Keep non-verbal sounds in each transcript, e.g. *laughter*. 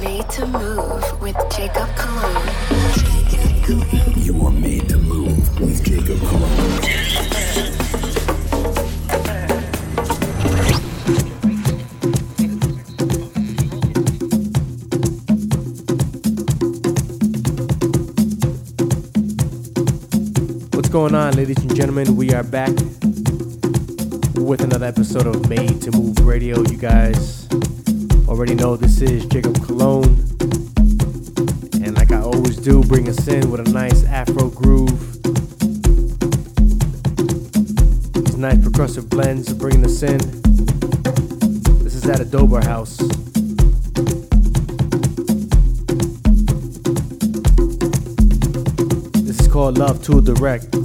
made to move with Jacob Colon. You are made to move with Jacob Colon. What's going on, ladies and gentlemen? We are back with another episode of Made to Move Radio. You guys already know this is Jacob Colon. And like I always do, bring us in with a nice Afro groove. These nice percussive blends are bringing us in. This is at a Dober house. This is called Love Tool Direct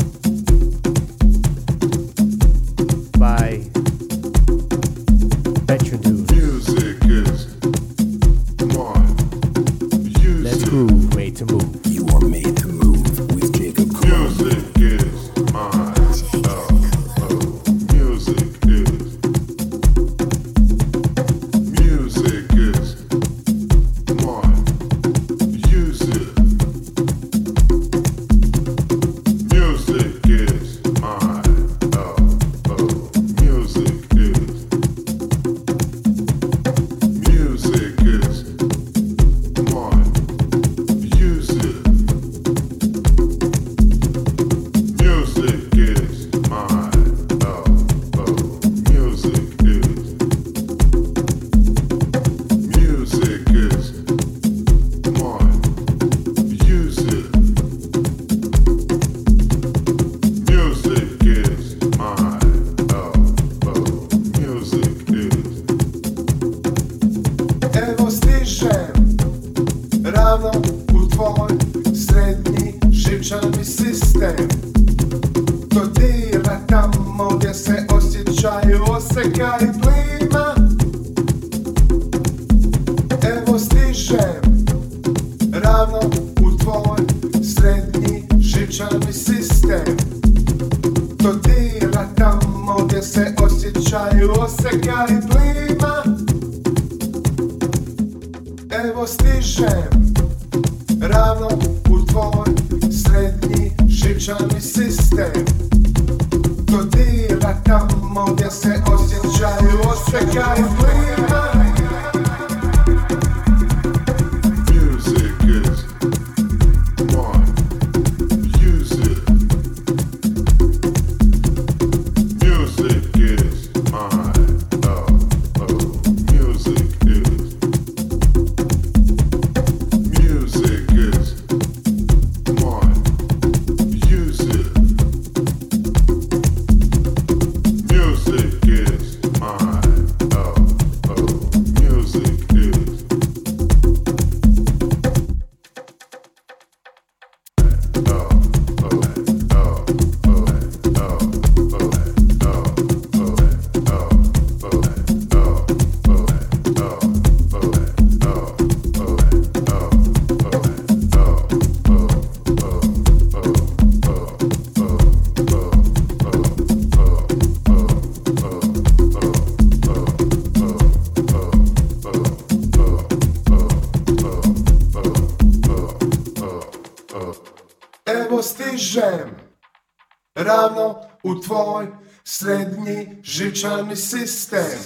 tvoj srednji žičani sistem.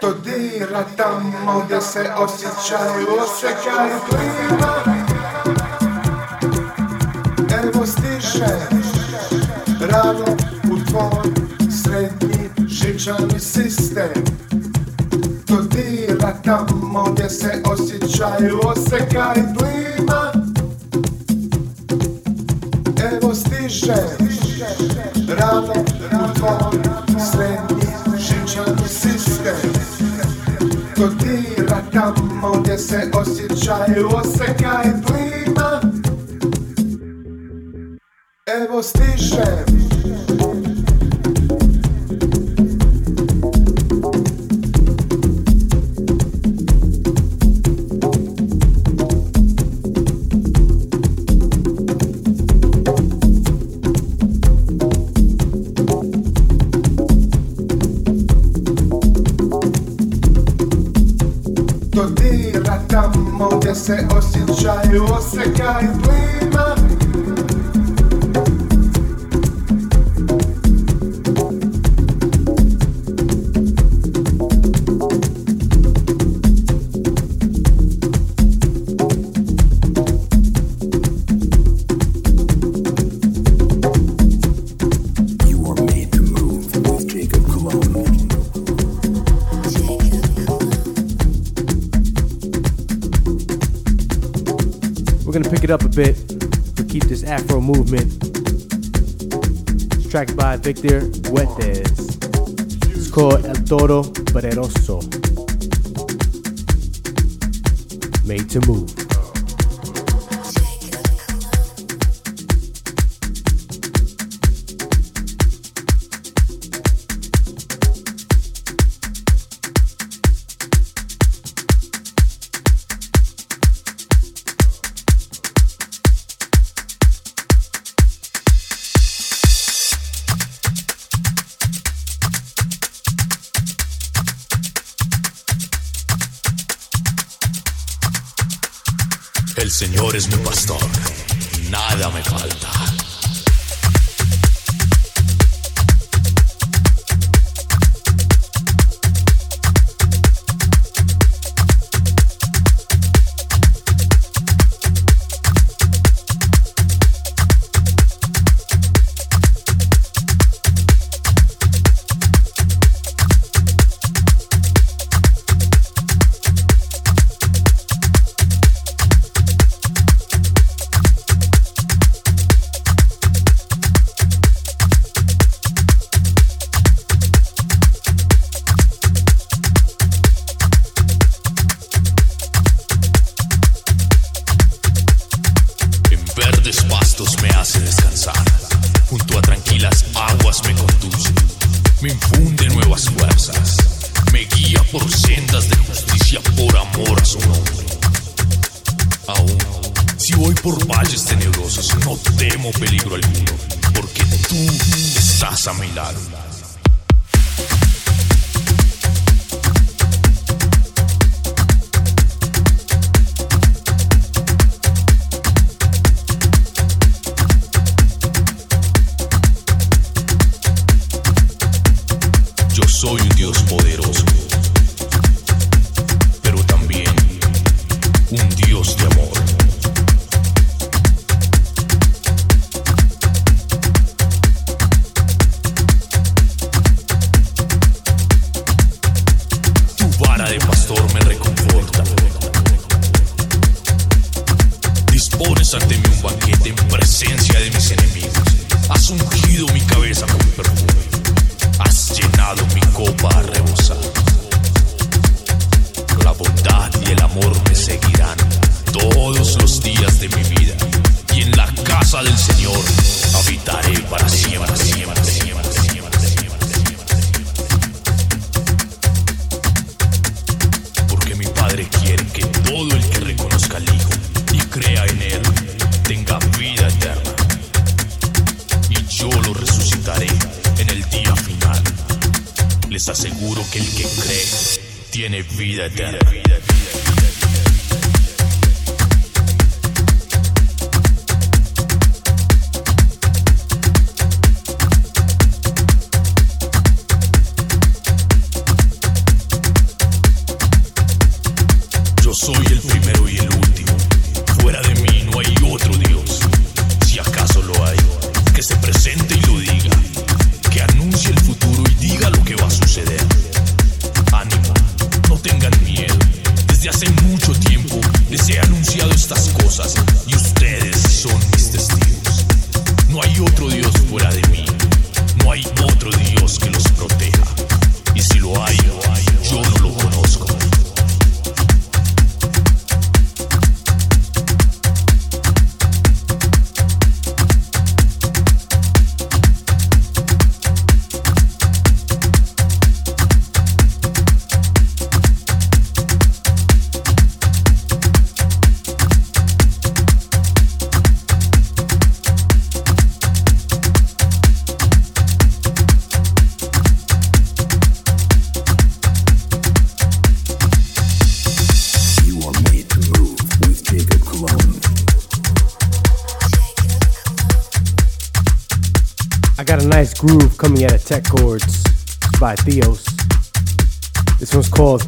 To dira tamo gdje se osjećaju, osjećaju plima. Evo stiše, rano u tvoj srednji žičani sistem. To dira tamo gdje se osjećaju, osjećaju plima evo stiže Rano u dva srednji žičan sistem Kotira tamo gdje se osjećaju i plima Evo stiže I you're a guy, please. bit, to keep this Afro movement. It's tracked by Victor Huetes. It's called El Toro Pereroso. Made to move. las aguas me conducen, me infunde nuevas fuerzas, me guía por sendas de justicia por amor a su nombre. Aún si voy por valles tenebrosos, no temo peligro alguno, porque tú estás a mi lado.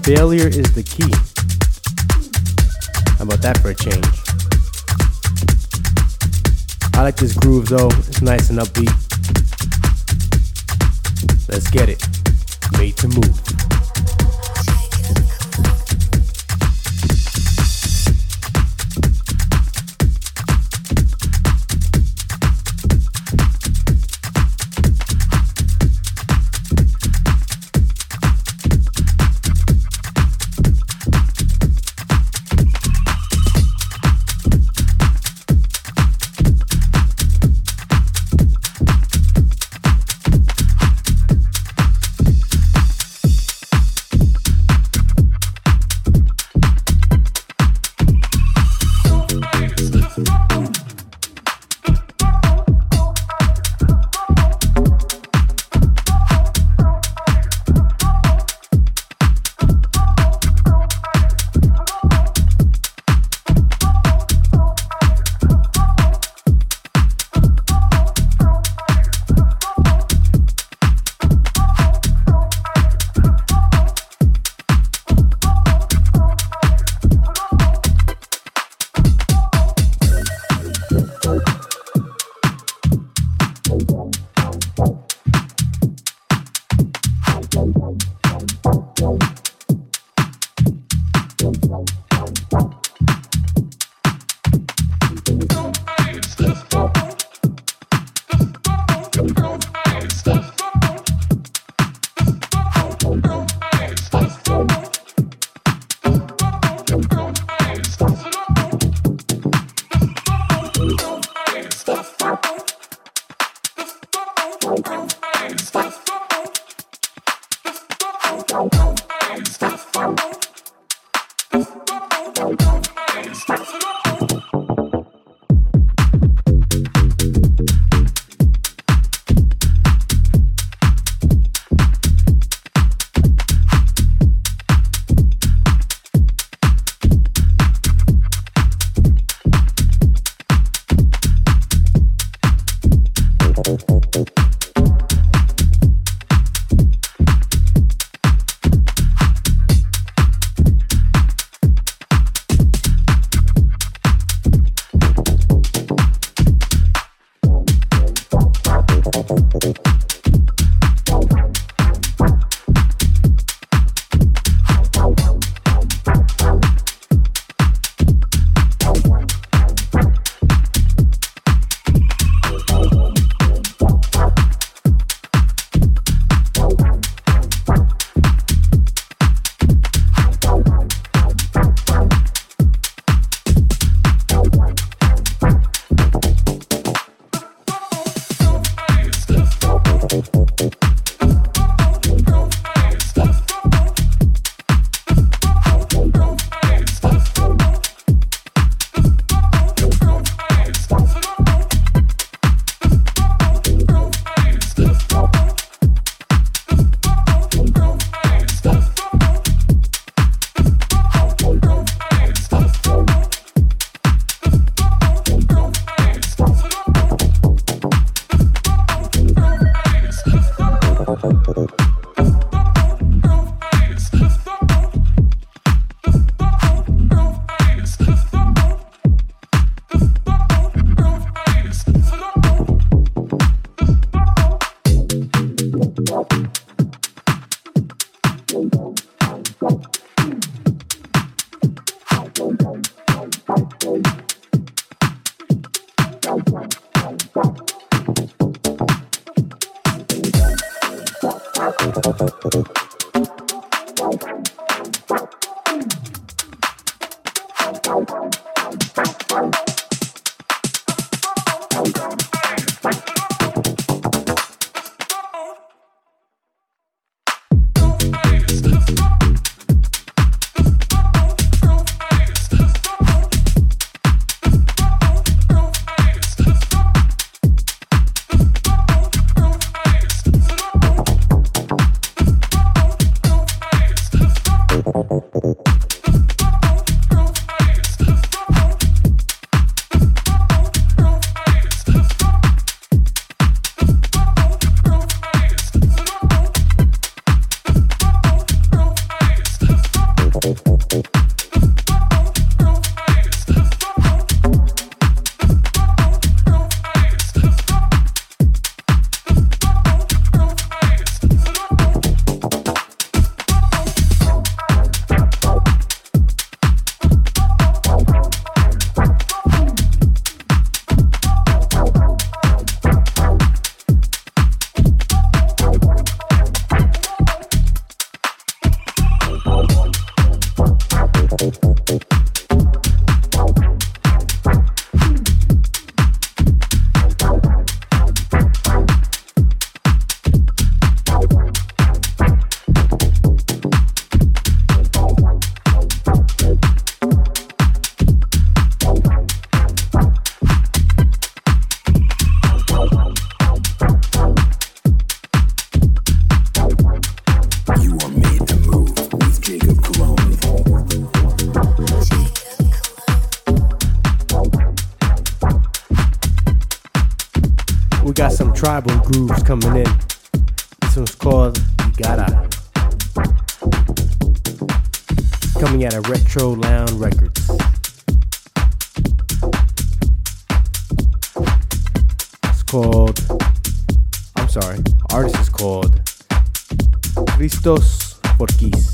Failure is the Key. How about that for a change? I like this groove though, it's nice and upbeat. Thank tribal grooves coming in. This one's called Igara. Coming out of Retro Lounge Records. It's called, I'm sorry, artist is called Christos Fourkis.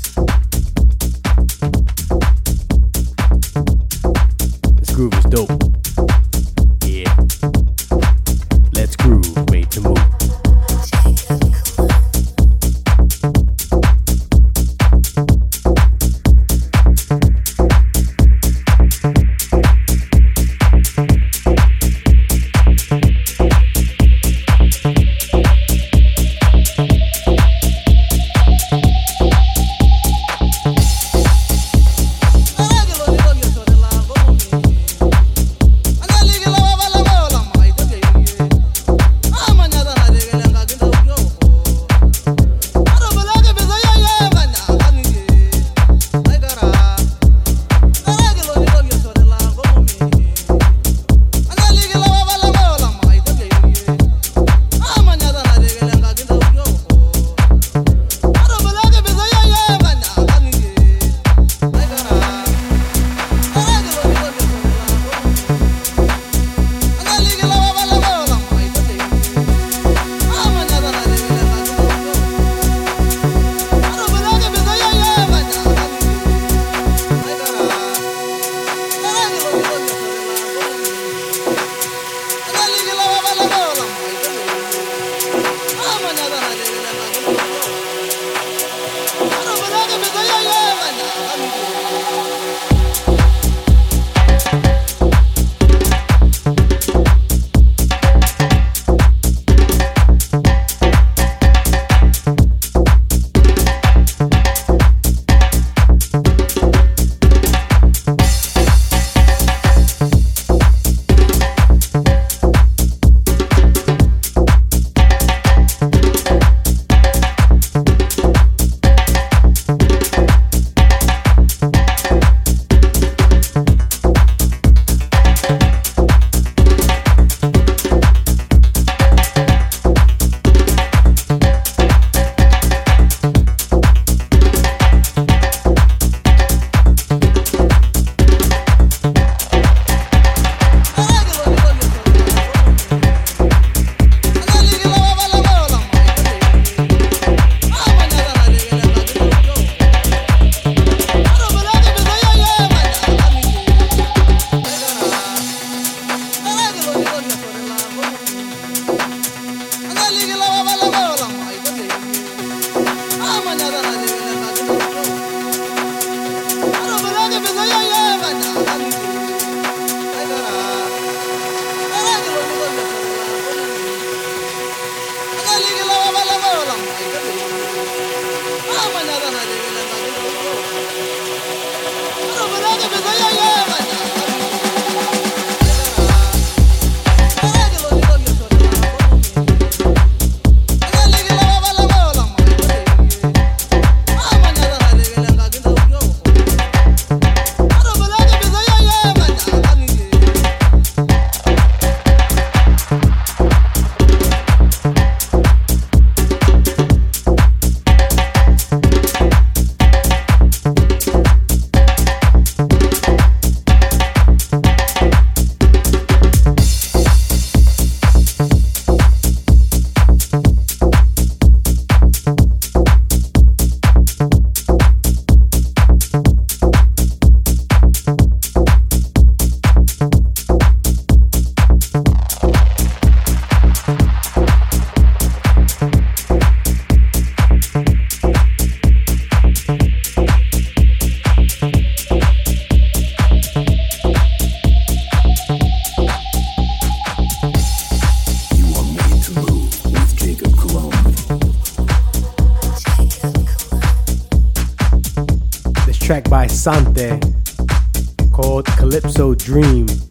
Called Calypso Dream. It's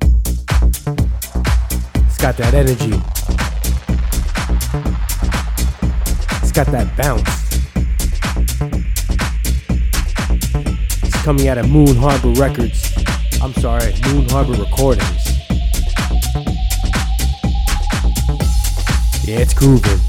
got that energy. It's got that bounce. It's coming out of Moon Harbour Records. I'm sorry, Moon Harbour Recordings. Yeah, it's grooving.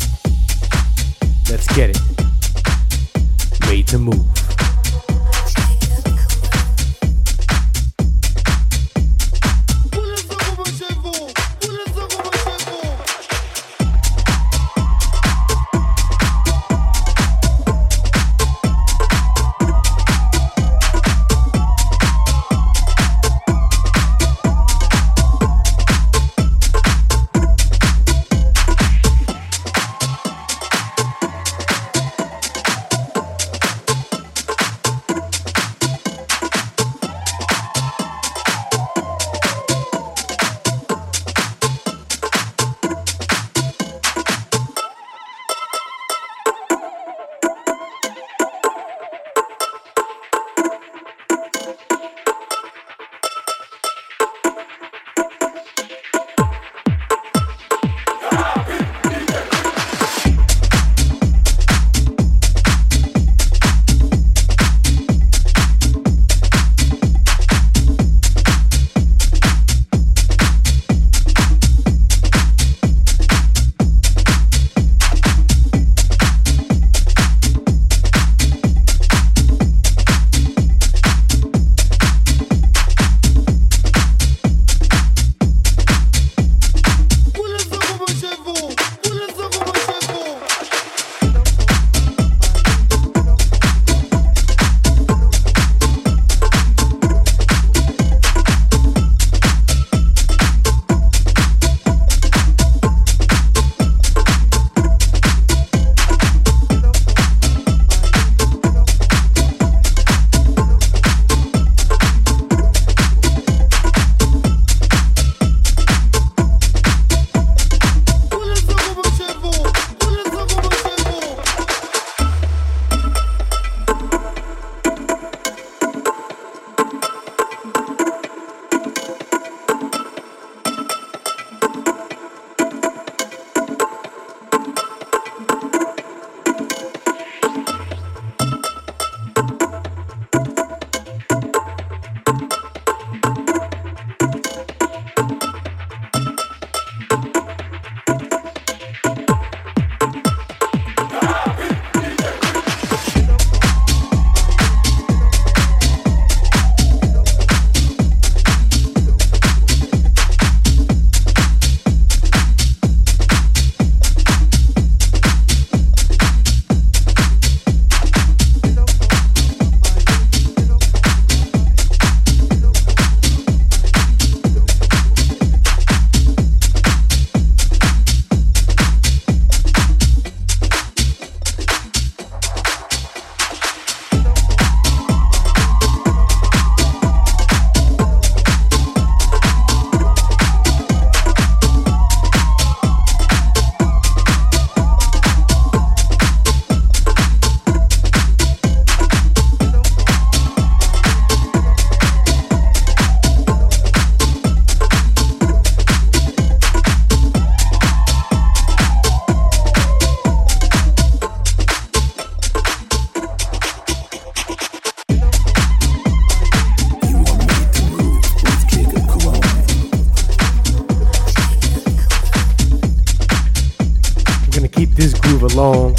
This groove along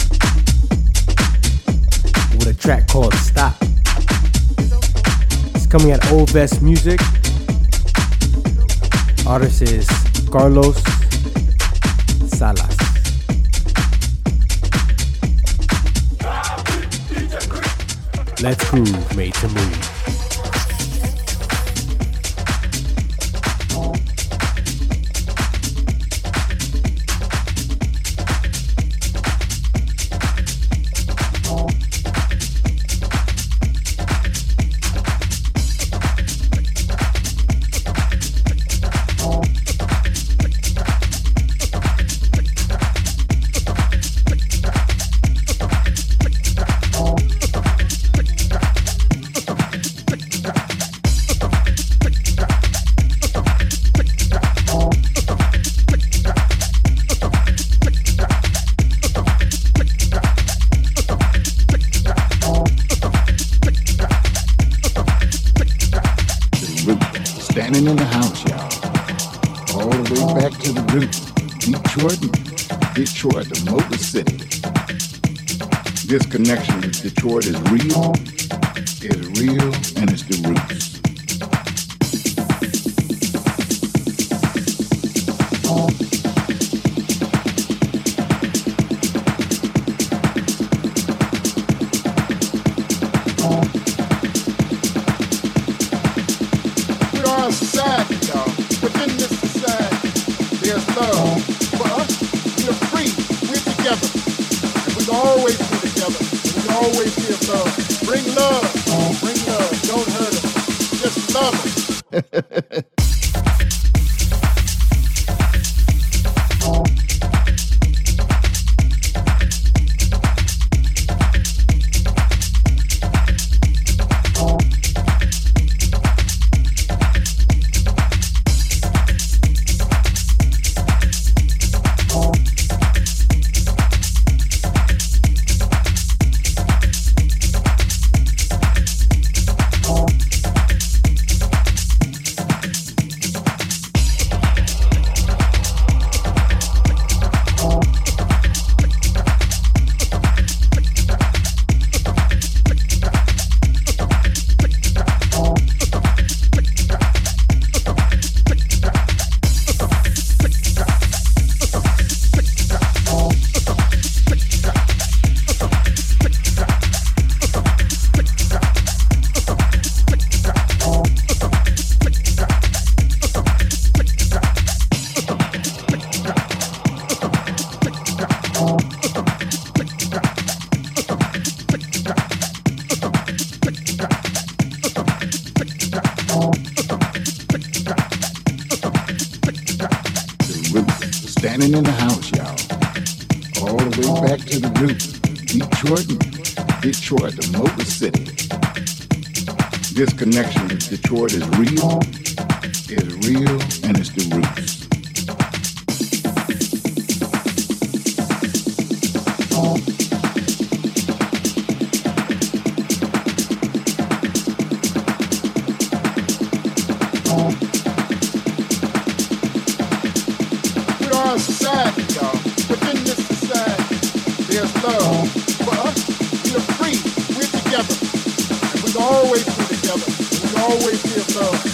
with a track called Stop. It's coming at Old Best Music. Artist is Carlos Salas. Let's groove, made to move. Always be together. We always give love. Bring love. Bring love. Don't hurt us. Just love us. *laughs* always give love. Bring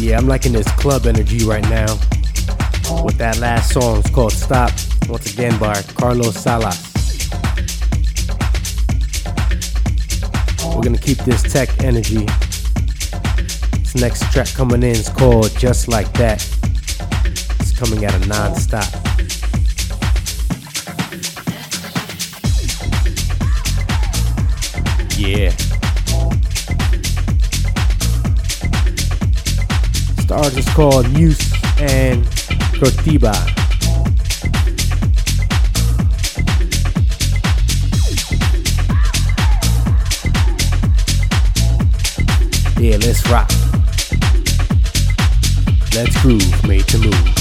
Yeah, I'm liking this club energy right now. With that last song, it's called Stop, once again by Carlos Salas. We're gonna keep this tech energy. This next track coming in is called Just Like That. It's coming at a non stop. Yeah. Is called Muse and Cortiba. Yeah, let's rock. Let's groove, made to move.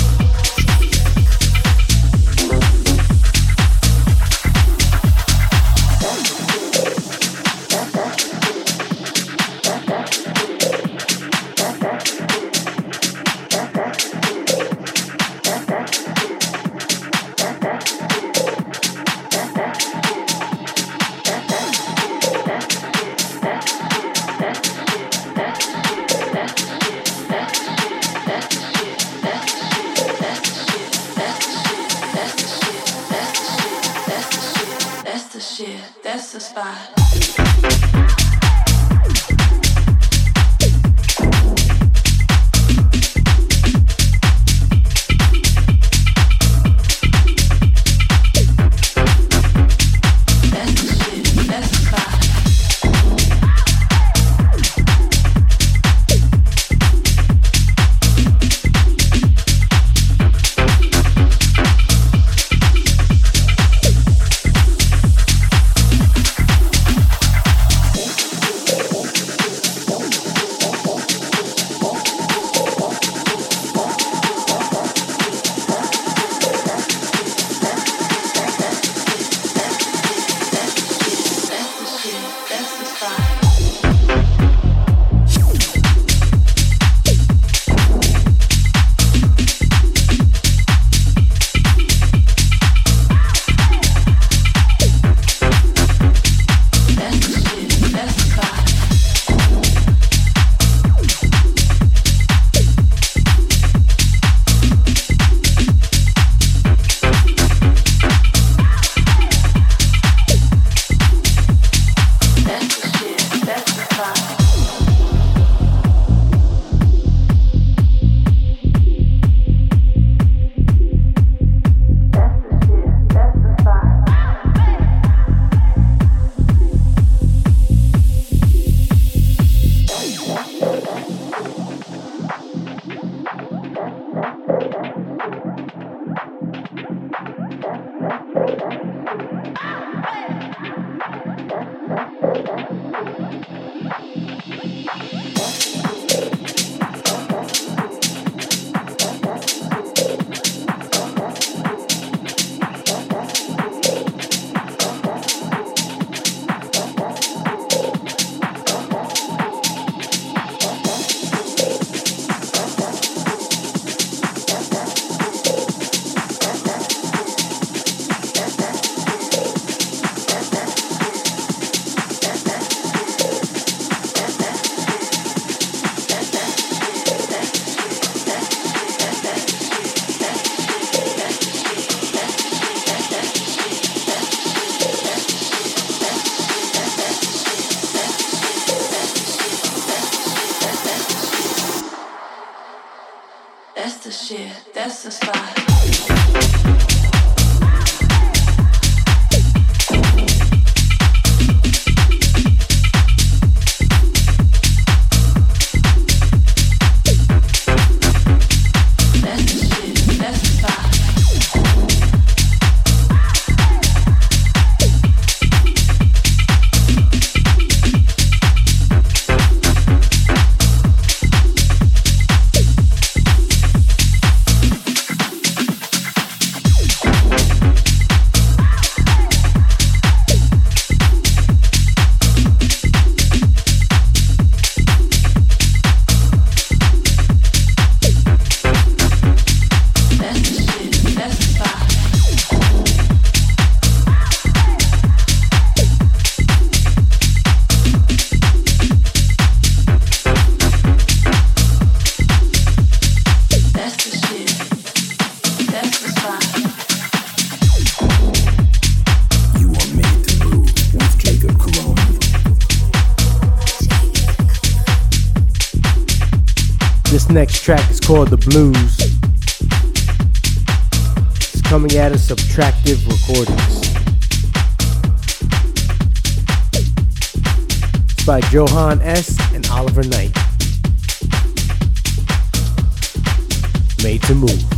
Called The Blues. It's coming at us Subtractive Recordings. It's by Johan S. and Oliver Knight. Made to Move.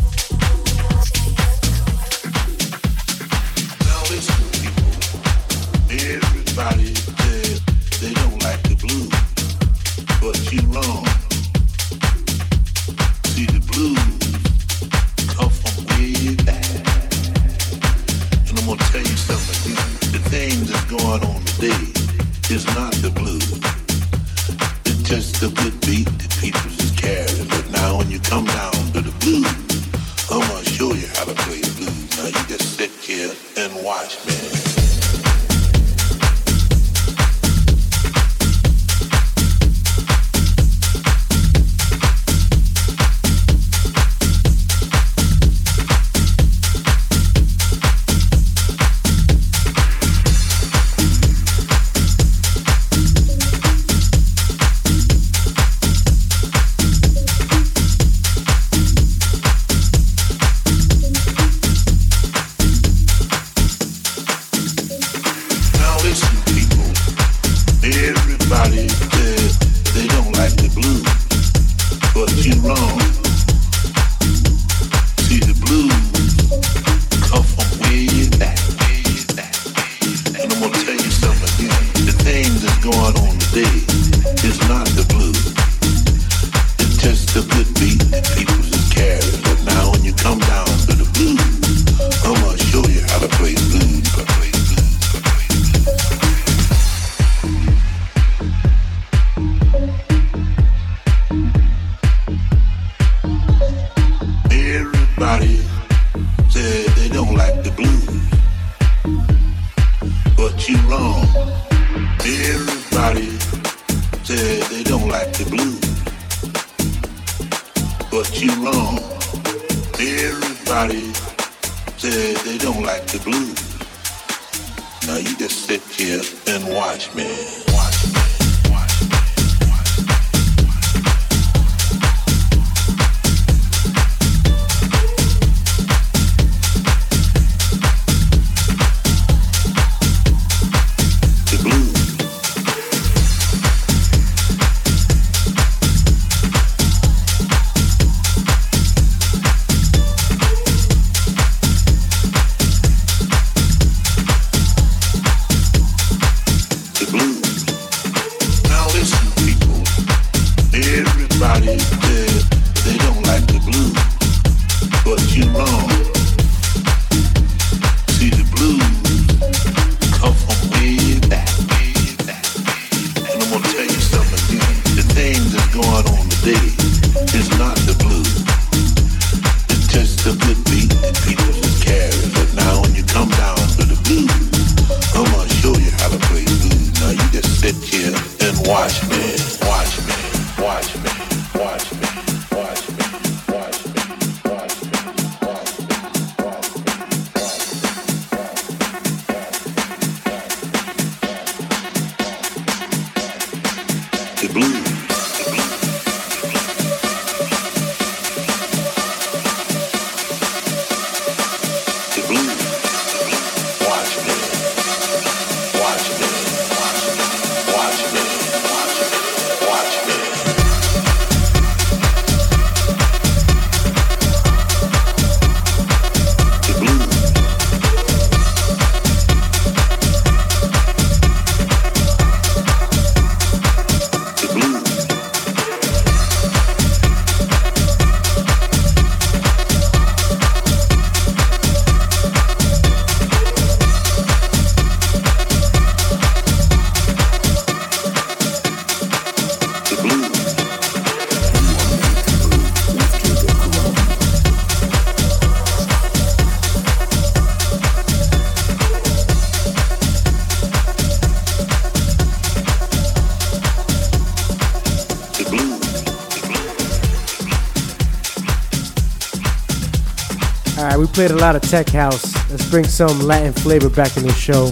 we played a lot of tech house. Let's bring some Latin flavor back in the show.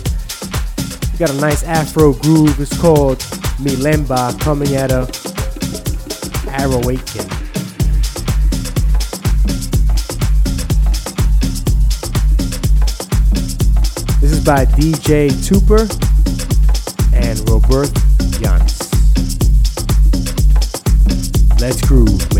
We got a nice Afro groove. It's called Milemba coming at a Arrow Aitken. This is by DJ Tooper and Robert Yance. Let's groove.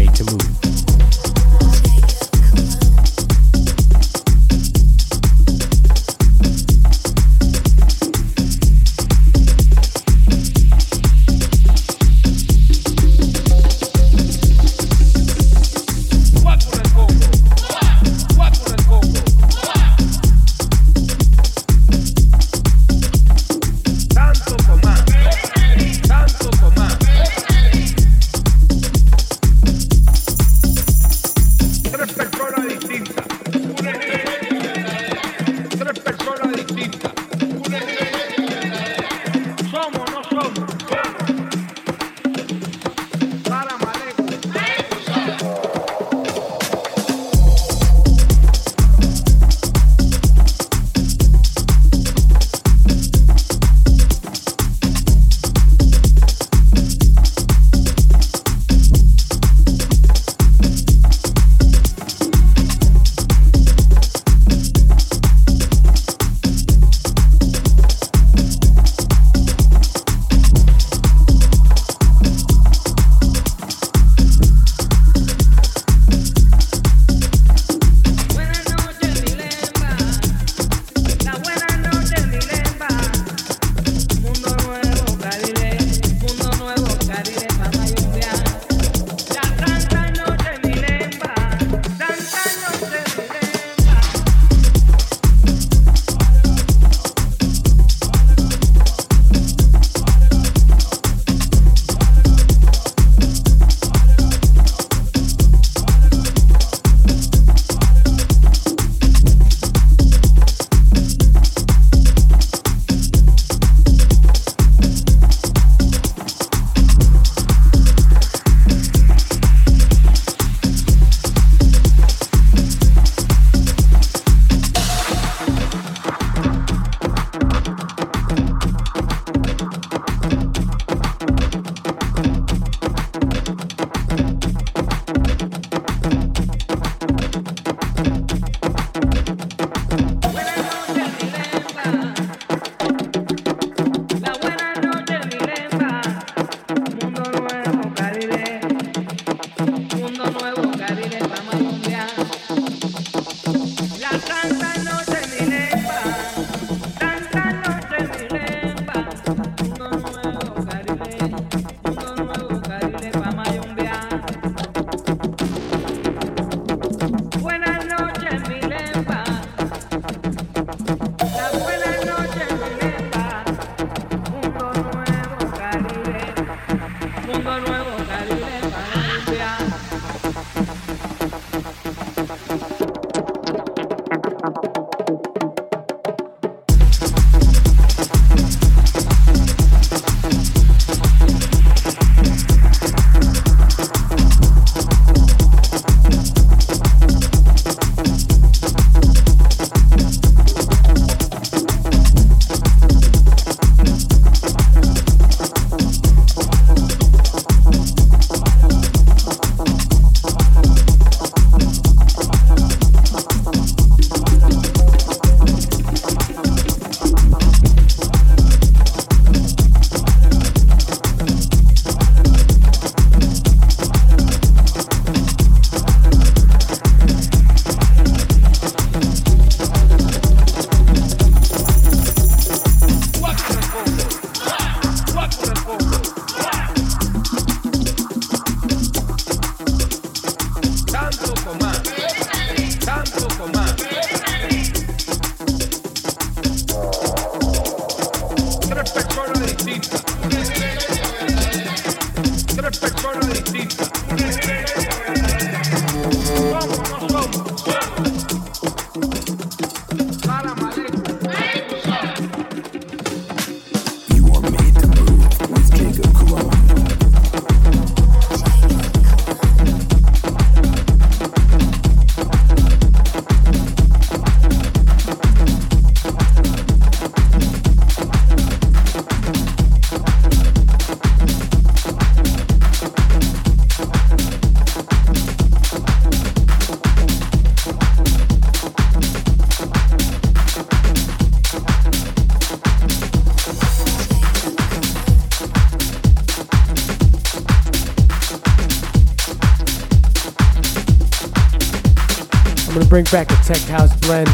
Bring back a tech house blend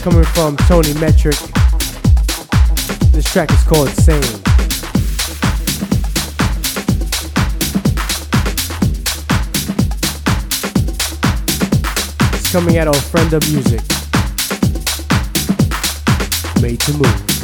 coming from Tony Metric. This track is called Sane. It's coming out on Friend of Music. Made to move.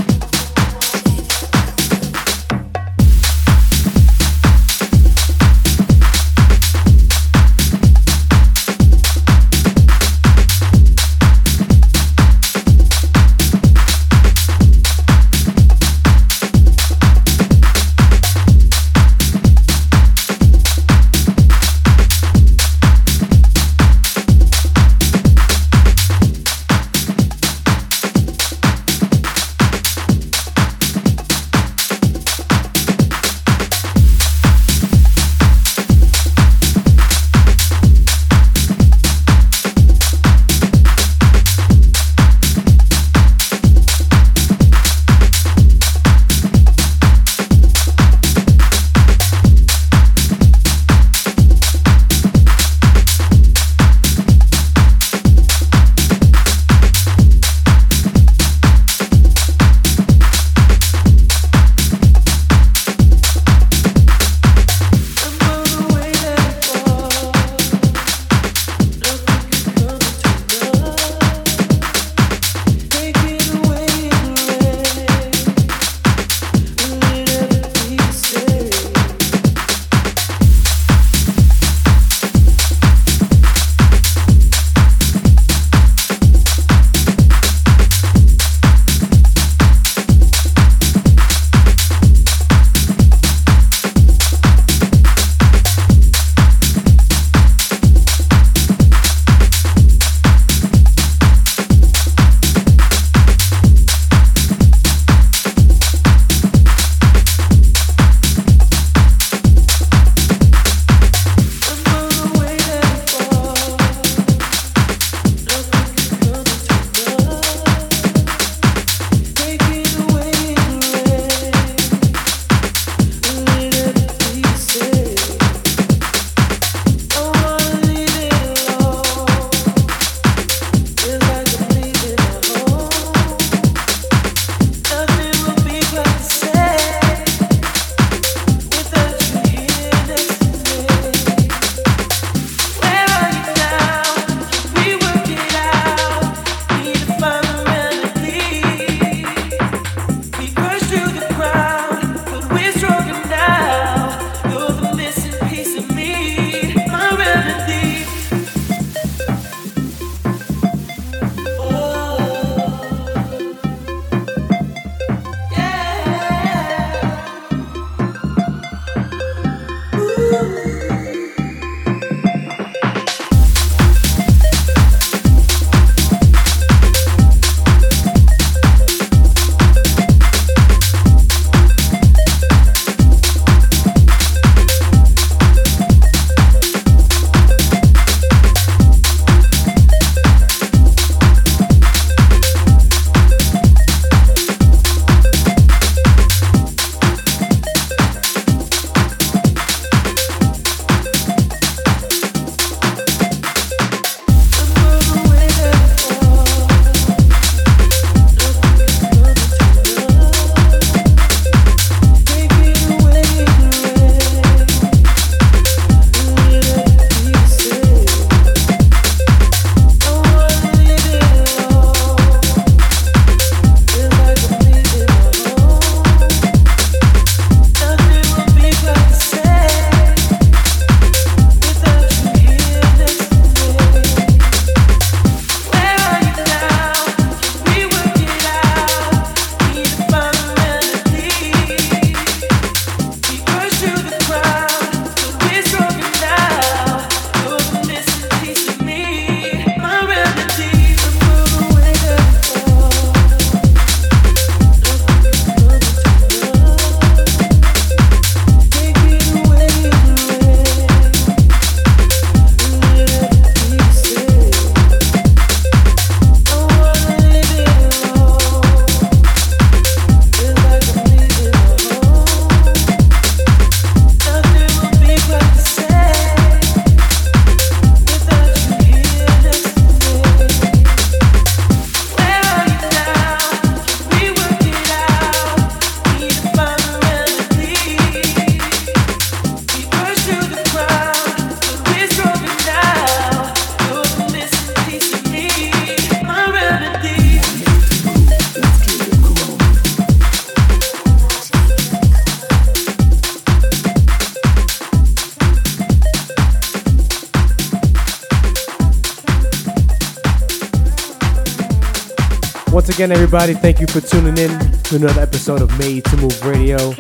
again, everybody. Thank you for tuning in to another episode of Made to Move Radio.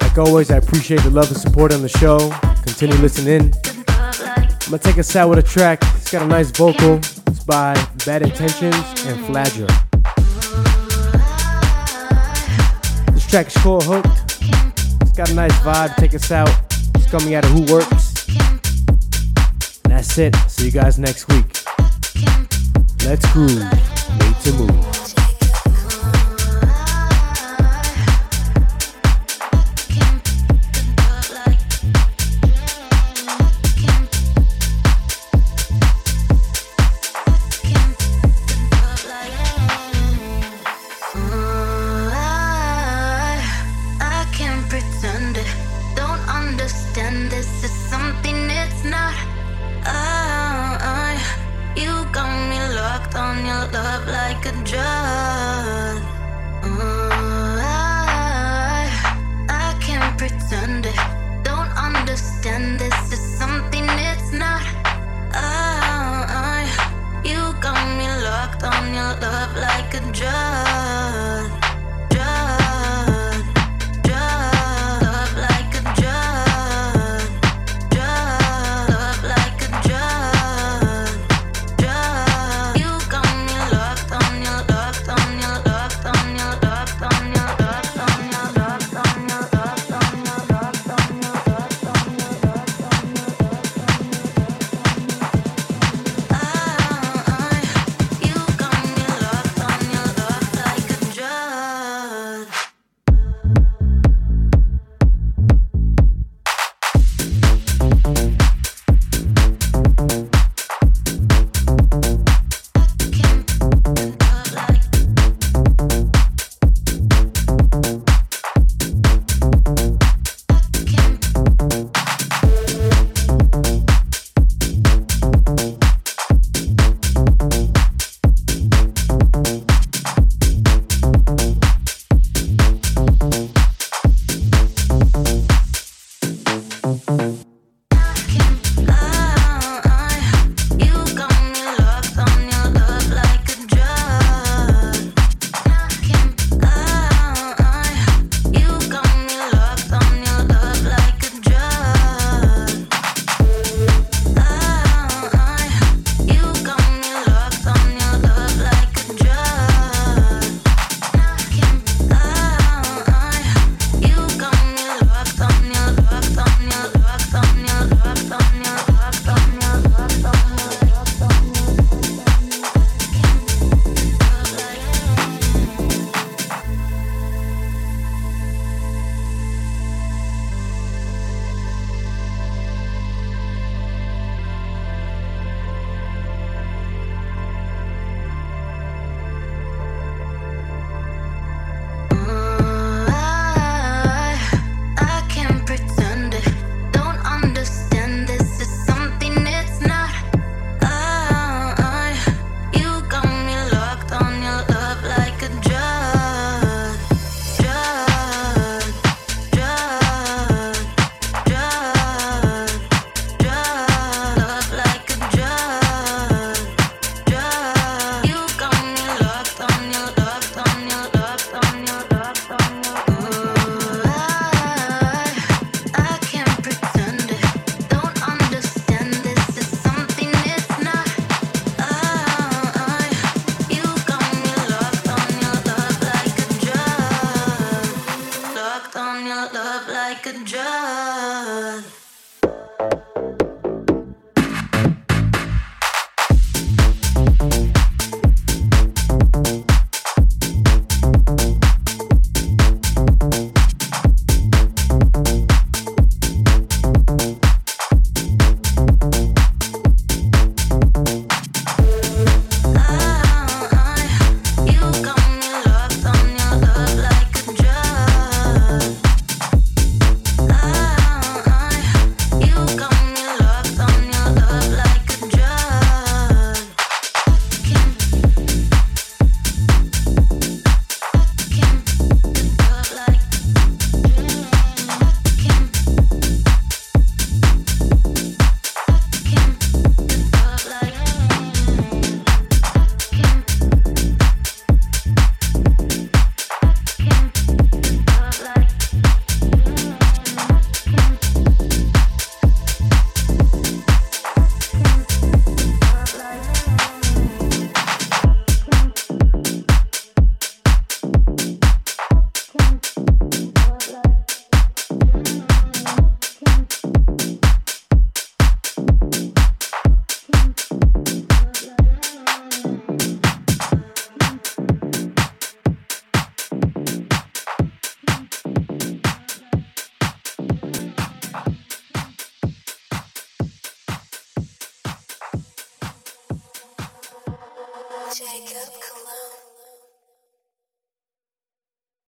Like always, I appreciate the love and support on the show. Continue listening. I'm gonna take us out with a track. It's got a nice vocal. It's by Bad Intentions and Flagger. This track is called Hook. It's got a nice vibe. Take us out. It's coming out of Who Works. And that's it. See you guys next week. Let's groove. Made to move.